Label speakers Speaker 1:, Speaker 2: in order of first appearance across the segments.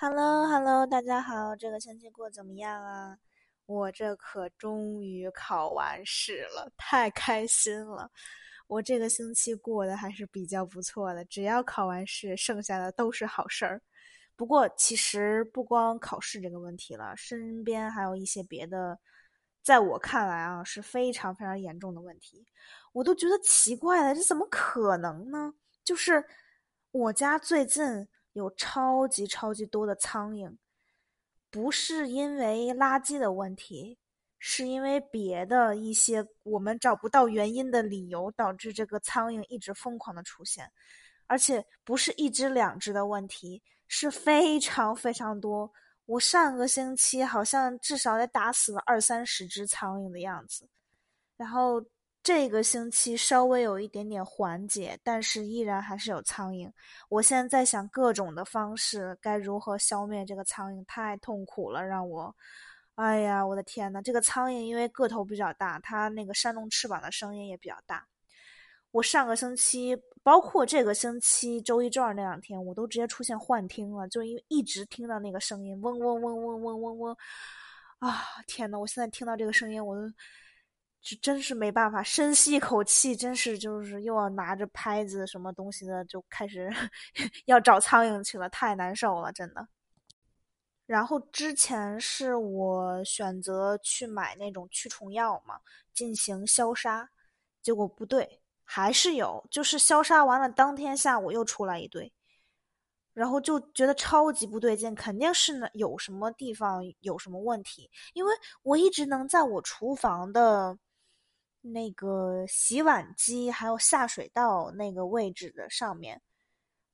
Speaker 1: Hello，Hello，大家好，这个星期过怎么样啊？我这可终于考完试了，太开心了！我这个星期过得还是比较不错的，只要考完试，剩下的都是好事儿。不过，其实不光考试这个问题了，身边还有一些别的，在我看来啊是非常非常严重的问题，我都觉得奇怪了，这怎么可能呢？就是我家最近。有超级超级多的苍蝇，不是因为垃圾的问题，是因为别的一些我们找不到原因的理由导致这个苍蝇一直疯狂的出现，而且不是一只两只的问题，是非常非常多。我上个星期好像至少得打死了二三十只苍蝇的样子，然后。这个星期稍微有一点点缓解，但是依然还是有苍蝇。我现在在想各种的方式，该如何消灭这个苍蝇？太痛苦了，让我，哎呀，我的天呐，这个苍蝇因为个头比较大，它那个扇动翅膀的声音也比较大。我上个星期，包括这个星期周一、周二那两天，我都直接出现幻听了，就因为一直听到那个声音，嗡嗡嗡嗡嗡嗡嗡。啊，天呐，我现在听到这个声音，我都。就真是没办法，深吸一口气，真是就是又要拿着拍子什么东西的，就开始 要找苍蝇去了，太难受了，真的。然后之前是我选择去买那种驱虫药嘛，进行消杀，结果不对，还是有，就是消杀完了当天下午又出来一堆，然后就觉得超级不对劲，肯定是呢有什么地方有什么问题，因为我一直能在我厨房的。那个洗碗机还有下水道那个位置的上面，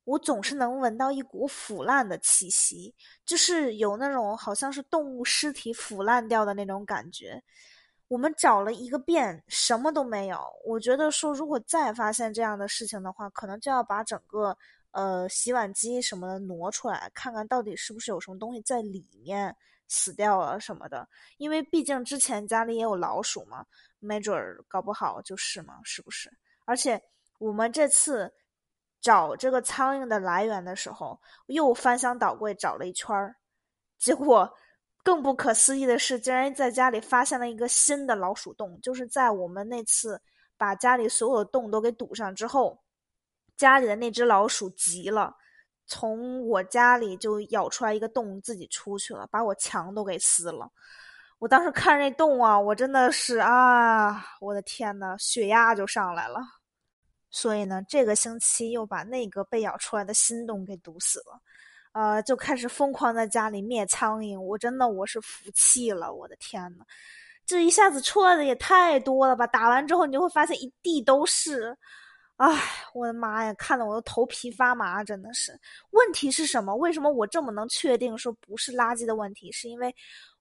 Speaker 1: 我总是能闻到一股腐烂的气息，就是有那种好像是动物尸体腐烂掉的那种感觉。我们找了一个遍，什么都没有。我觉得说，如果再发现这样的事情的话，可能就要把整个呃洗碗机什么的挪出来，看看到底是不是有什么东西在里面死掉了什么的。因为毕竟之前家里也有老鼠嘛。没准儿搞不好就是嘛，是不是？而且我们这次找这个苍蝇的来源的时候，又翻箱倒柜找了一圈儿，结果更不可思议的是，竟然在家里发现了一个新的老鼠洞。就是在我们那次把家里所有的洞都给堵上之后，家里的那只老鼠急了，从我家里就咬出来一个洞，自己出去了，把我墙都给撕了。我当时看那洞啊，我真的是啊，我的天呐，血压就上来了。所以呢，这个星期又把那个被咬出来的新洞给堵死了，呃，就开始疯狂在家里灭苍蝇。我真的我是服气了，我的天呐，这一下子出来的也太多了吧！打完之后，你就会发现一地都是。唉，我的妈呀，看得我都头皮发麻，真的是。问题是什么？为什么我这么能确定说不是垃圾的问题？是因为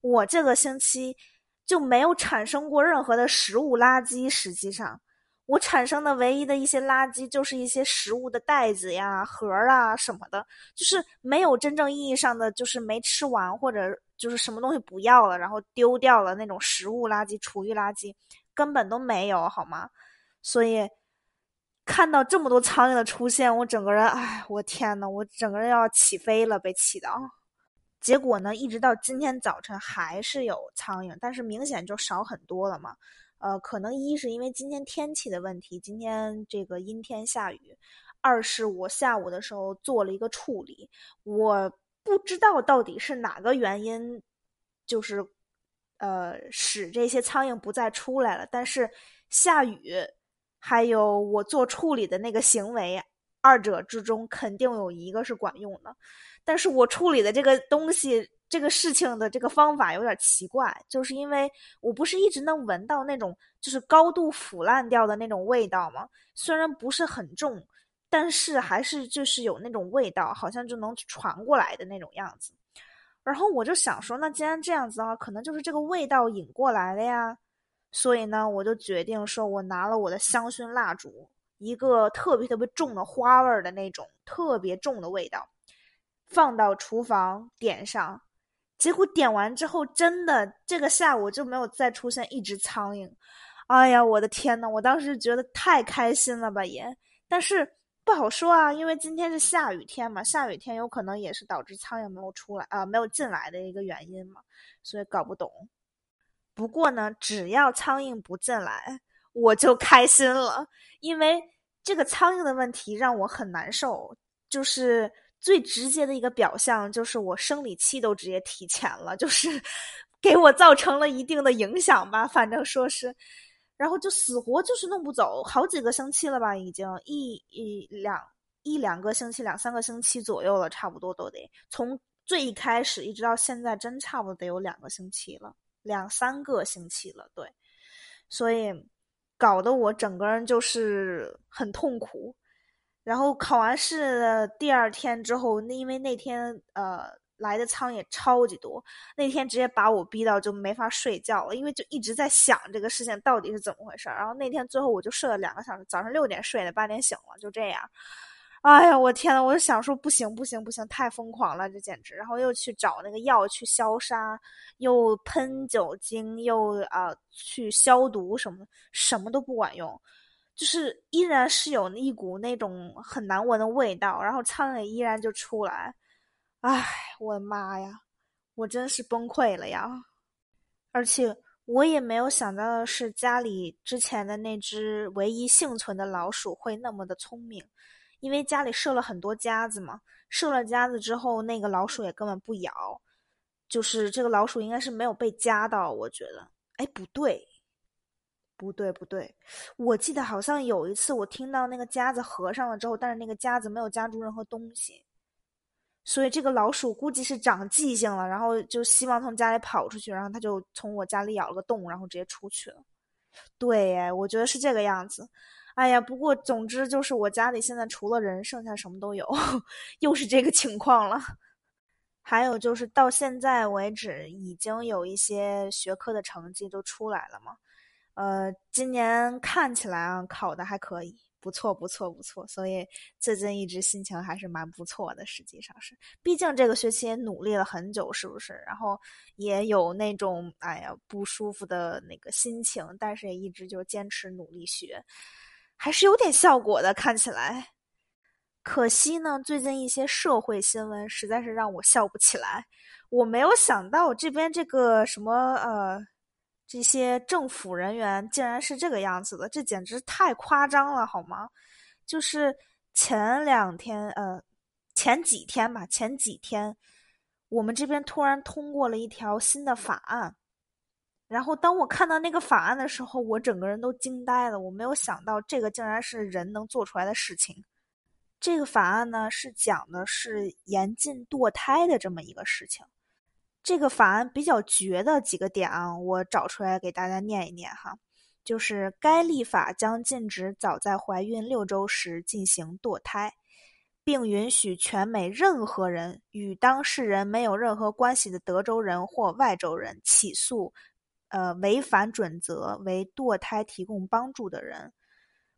Speaker 1: 我这个星期就没有产生过任何的食物垃圾。实际上，我产生的唯一的一些垃圾就是一些食物的袋子呀、盒啊什么的，就是没有真正意义上的就是没吃完或者就是什么东西不要了，然后丢掉了那种食物垃圾、厨余垃圾，根本都没有，好吗？所以。看到这么多苍蝇的出现，我整个人，哎，我天呐，我整个人要起飞了，被气的啊！结果呢，一直到今天早晨还是有苍蝇，但是明显就少很多了嘛。呃，可能一是因为今天天气的问题，今天这个阴天下雨；二是我下午的时候做了一个处理，我不知道到底是哪个原因，就是呃使这些苍蝇不再出来了。但是下雨。还有我做处理的那个行为，二者之中肯定有一个是管用的，但是我处理的这个东西，这个事情的这个方法有点奇怪，就是因为我不是一直能闻到那种就是高度腐烂掉的那种味道吗？虽然不是很重，但是还是就是有那种味道，好像就能传过来的那种样子。然后我就想说，那既然这样子的话，可能就是这个味道引过来了呀。所以呢，我就决定说，我拿了我的香薰蜡烛，一个特别特别重的花味儿的那种，特别重的味道，放到厨房点上。结果点完之后，真的这个下午就没有再出现一只苍蝇。哎呀，我的天呐，我当时觉得太开心了吧也。但是不好说啊，因为今天是下雨天嘛，下雨天有可能也是导致苍蝇没有出来啊，没有进来的一个原因嘛，所以搞不懂。不过呢，只要苍蝇不进来，我就开心了，因为这个苍蝇的问题让我很难受，就是最直接的一个表象，就是我生理期都直接提前了，就是 给我造成了一定的影响吧，反正说是。然后就死活就是弄不走，好几个星期了吧，已经一一两一两个星期，两三个星期左右了，差不多都得从最一开始一直到现在，真差不多得有两个星期了，两三个星期了，对，所以搞得我整个人就是很痛苦。然后考完试的第二天之后，那因为那天呃。来的苍蝇超级多，那天直接把我逼到就没法睡觉了，因为就一直在想这个事情到底是怎么回事。然后那天最后我就睡了两个小时，早上六点睡的，八点醒了，就这样。哎呀，我天呐，我就想说不行不行不行，太疯狂了，这简直。然后又去找那个药去消杀，又喷酒精，又啊去消毒什么，什么都不管用，就是依然是有一股那种很难闻的味道，然后苍蝇依然就出来。唉，我的妈呀，我真是崩溃了呀！而且我也没有想到的是，家里之前的那只唯一幸存的老鼠会那么的聪明，因为家里设了很多夹子嘛，设了夹子之后，那个老鼠也根本不咬，就是这个老鼠应该是没有被夹到，我觉得。哎，不对，不对，不对，我记得好像有一次我听到那个夹子合上了之后，但是那个夹子没有夹住任何东西。所以这个老鼠估计是长记性了，然后就希望从家里跑出去，然后它就从我家里咬了个洞，然后直接出去了。对，我觉得是这个样子。哎呀，不过总之就是我家里现在除了人，剩下什么都有，又是这个情况了。还有就是到现在为止，已经有一些学科的成绩都出来了嘛。呃，今年看起来啊，考的还可以。不错，不错，不错，所以最近一直心情还是蛮不错的。实际上是，毕竟这个学期也努力了很久，是不是？然后也有那种哎呀不舒服的那个心情，但是也一直就坚持努力学，还是有点效果的。看起来，可惜呢，最近一些社会新闻实在是让我笑不起来。我没有想到这边这个什么呃。这些政府人员竟然是这个样子的，这简直太夸张了，好吗？就是前两天，呃，前几天吧，前几天，我们这边突然通过了一条新的法案，然后当我看到那个法案的时候，我整个人都惊呆了。我没有想到这个竟然是人能做出来的事情。这个法案呢，是讲的是严禁堕胎的这么一个事情。这个法案比较绝的几个点啊，我找出来给大家念一念哈。就是该立法将禁止早在怀孕六周时进行堕胎，并允许全美任何人与当事人没有任何关系的德州人或外州人起诉，呃，违反准则为堕胎提供帮助的人，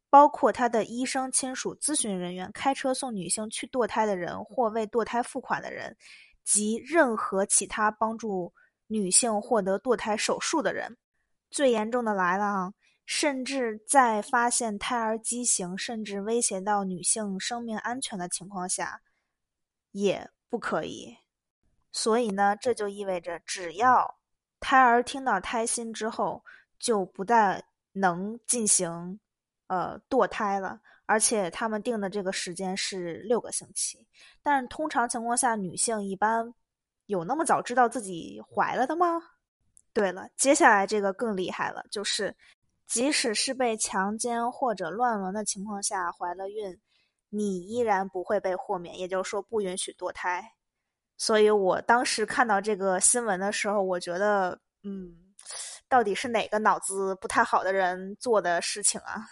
Speaker 1: 包括他的医生、亲属、咨询人员、开车送女性去堕胎的人或为堕胎付款的人。及任何其他帮助女性获得堕胎手术的人，最严重的来了啊！甚至在发现胎儿畸形，甚至威胁到女性生命安全的情况下，也不可以。所以呢，这就意味着，只要胎儿听到胎心之后，就不再能进行呃堕胎了。而且他们定的这个时间是六个星期，但是通常情况下，女性一般有那么早知道自己怀了的吗？对了，接下来这个更厉害了，就是即使是被强奸或者乱伦的情况下怀了孕，你依然不会被豁免，也就是说不允许堕胎。所以我当时看到这个新闻的时候，我觉得，嗯，到底是哪个脑子不太好的人做的事情啊？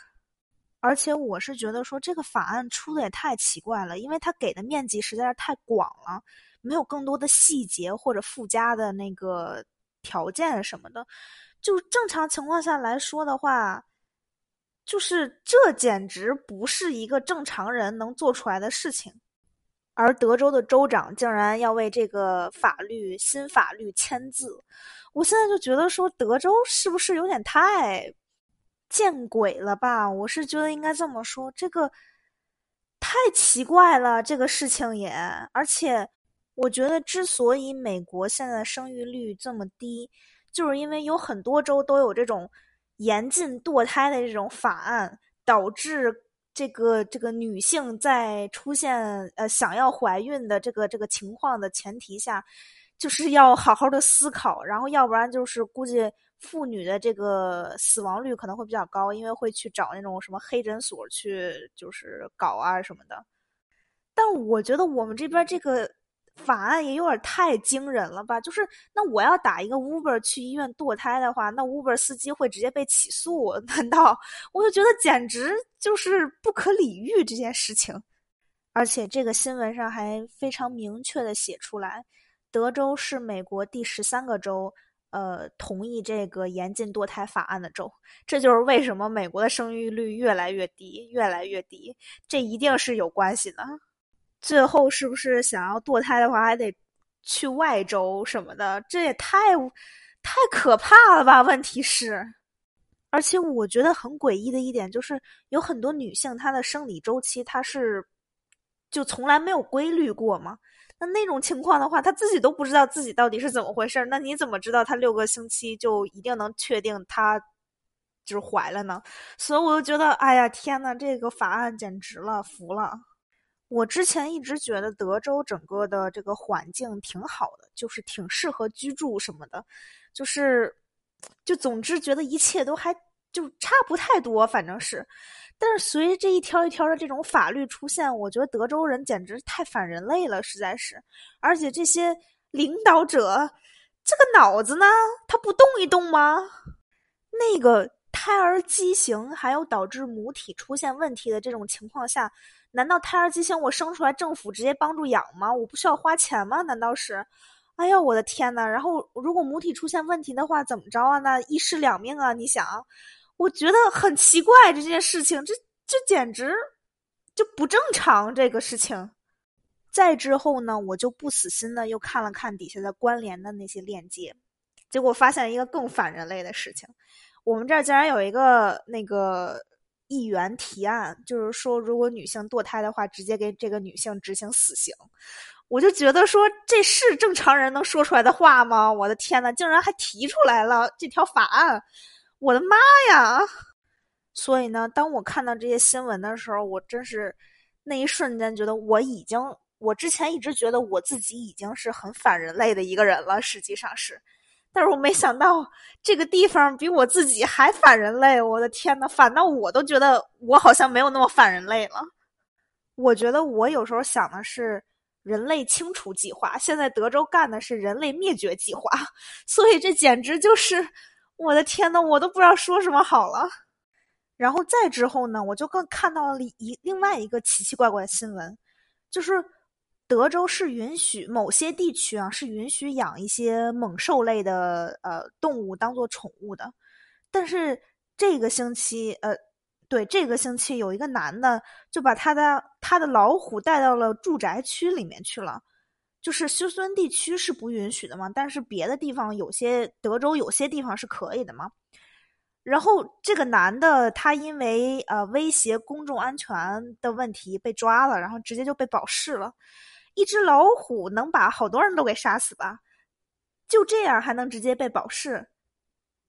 Speaker 1: 而且我是觉得说这个法案出的也太奇怪了，因为它给的面积实在是太广了，没有更多的细节或者附加的那个条件什么的。就正常情况下来说的话，就是这简直不是一个正常人能做出来的事情。而德州的州长竟然要为这个法律新法律签字，我现在就觉得说德州是不是有点太……见鬼了吧！我是觉得应该这么说，这个太奇怪了，这个事情也，而且我觉得之所以美国现在生育率这么低，就是因为有很多州都有这种严禁堕胎的这种法案，导致这个这个女性在出现呃想要怀孕的这个这个情况的前提下，就是要好好的思考，然后要不然就是估计。妇女的这个死亡率可能会比较高，因为会去找那种什么黑诊所去，就是搞啊什么的。但我觉得我们这边这个法案也有点太惊人了吧？就是那我要打一个 Uber 去医院堕胎的话，那 Uber 司机会直接被起诉？难道？我就觉得简直就是不可理喻这件事情。而且这个新闻上还非常明确的写出来，德州是美国第十三个州。呃，同意这个严禁堕胎法案的州，这就是为什么美国的生育率越来越低，越来越低。这一定是有关系的。最后是不是想要堕胎的话，还得去外州什么的？这也太太可怕了吧？问题是，而且我觉得很诡异的一点就是，有很多女性她的生理周期，她是就从来没有规律过吗？那那种情况的话，她自己都不知道自己到底是怎么回事那你怎么知道她六个星期就一定能确定她就是怀了呢？所以我就觉得，哎呀，天呐，这个法案简直了，服了！我之前一直觉得德州整个的这个环境挺好的，就是挺适合居住什么的，就是就总之觉得一切都还就差不太多，反正是。但是随着这一条一条的这种法律出现，我觉得德州人简直太反人类了，实在是。而且这些领导者，这个脑子呢，他不动一动吗？那个胎儿畸形，还有导致母体出现问题的这种情况下，难道胎儿畸形我生出来政府直接帮助养吗？我不需要花钱吗？难道是？哎呀，我的天呐！然后如果母体出现问题的话，怎么着啊？那一尸两命啊！你想？我觉得很奇怪，这件事情，这这简直就不正常。这个事情，再之后呢，我就不死心的又看了看底下的关联的那些链接，结果发现一个更反人类的事情。我们这儿竟然有一个那个议员提案，就是说，如果女性堕胎的话，直接给这个女性执行死刑。我就觉得说，这是正常人能说出来的话吗？我的天呐，竟然还提出来了这条法案！我的妈呀！所以呢，当我看到这些新闻的时候，我真是那一瞬间觉得我已经，我之前一直觉得我自己已经是很反人类的一个人了，实际上是，但是我没想到这个地方比我自己还反人类。我的天呐，反倒我都觉得我好像没有那么反人类了。我觉得我有时候想的是人类清除计划，现在德州干的是人类灭绝计划，所以这简直就是。我的天呐，我都不知道说什么好了。然后再之后呢，我就更看到了一另外一个奇奇怪怪的新闻，就是德州是允许某些地区啊是允许养一些猛兽类的呃动物当做宠物的，但是这个星期呃，对这个星期有一个男的就把他的他的老虎带到了住宅区里面去了。就是休斯顿地区是不允许的嘛，但是别的地方有些德州有些地方是可以的嘛。然后这个男的他因为呃威胁公众安全的问题被抓了，然后直接就被保释了。一只老虎能把好多人都给杀死吧？就这样还能直接被保释？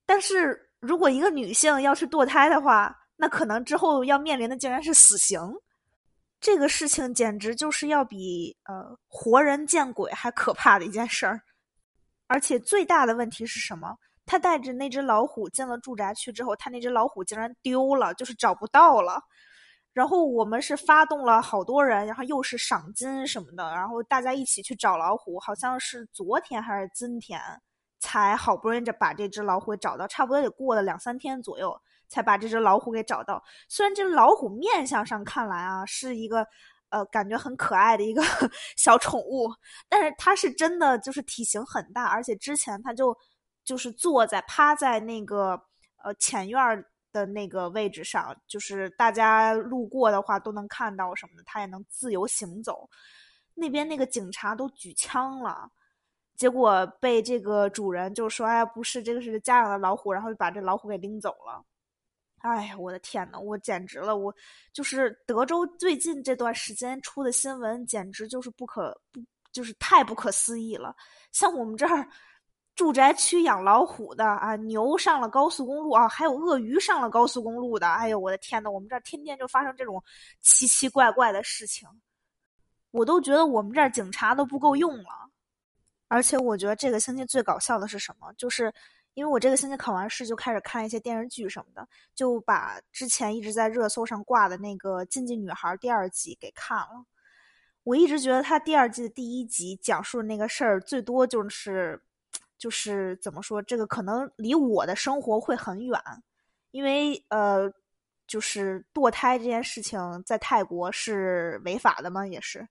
Speaker 1: 但是如果一个女性要是堕胎的话，那可能之后要面临的竟然是死刑。这个事情简直就是要比呃活人见鬼还可怕的一件事儿，而且最大的问题是什么？他带着那只老虎进了住宅区之后，他那只老虎竟然丢了，就是找不到了。然后我们是发动了好多人，然后又是赏金什么的，然后大家一起去找老虎。好像是昨天还是今天，才好不容易这把这只老虎找到，差不多也过了两三天左右。才把这只老虎给找到。虽然这老虎面相上看来啊是一个，呃，感觉很可爱的一个 小宠物，但是它是真的就是体型很大，而且之前它就就是坐在趴在那个呃前院的那个位置上，就是大家路过的话都能看到什么的，它也能自由行走。那边那个警察都举枪了，结果被这个主人就说：“哎，不是，这个是家养的老虎。”然后就把这老虎给拎走了。哎呀，我的天呐，我简直了！我就是德州最近这段时间出的新闻，简直就是不可不，就是太不可思议了。像我们这儿住宅区养老虎的啊，牛上了高速公路啊，还有鳄鱼上了高速公路的。哎呦，我的天呐，我们这儿天天就发生这种奇奇怪怪的事情，我都觉得我们这儿警察都不够用了。而且我觉得这个星期最搞笑的是什么？就是。因为我这个星期考完试就开始看一些电视剧什么的，就把之前一直在热搜上挂的那个《禁忌女孩》第二季给看了。我一直觉得它第二季的第一集讲述的那个事儿，最多就是，就是怎么说，这个可能离我的生活会很远，因为呃，就是堕胎这件事情在泰国是违法的嘛，也是。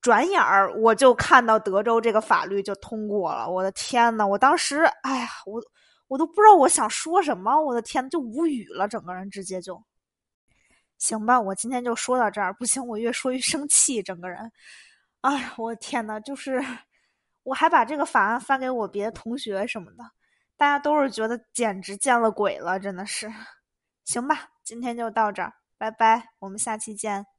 Speaker 1: 转眼儿我就看到德州这个法律就通过了，我的天呐，我当时，哎呀，我我都不知道我想说什么，我的天，就无语了，整个人直接就。行吧，我今天就说到这儿，不行，我越说越生气，整个人。哎呀，我的天呐，就是我还把这个法案发给我别的同学什么的，大家都是觉得简直见了鬼了，真的是。行吧，今天就到这儿，拜拜，我们下期见。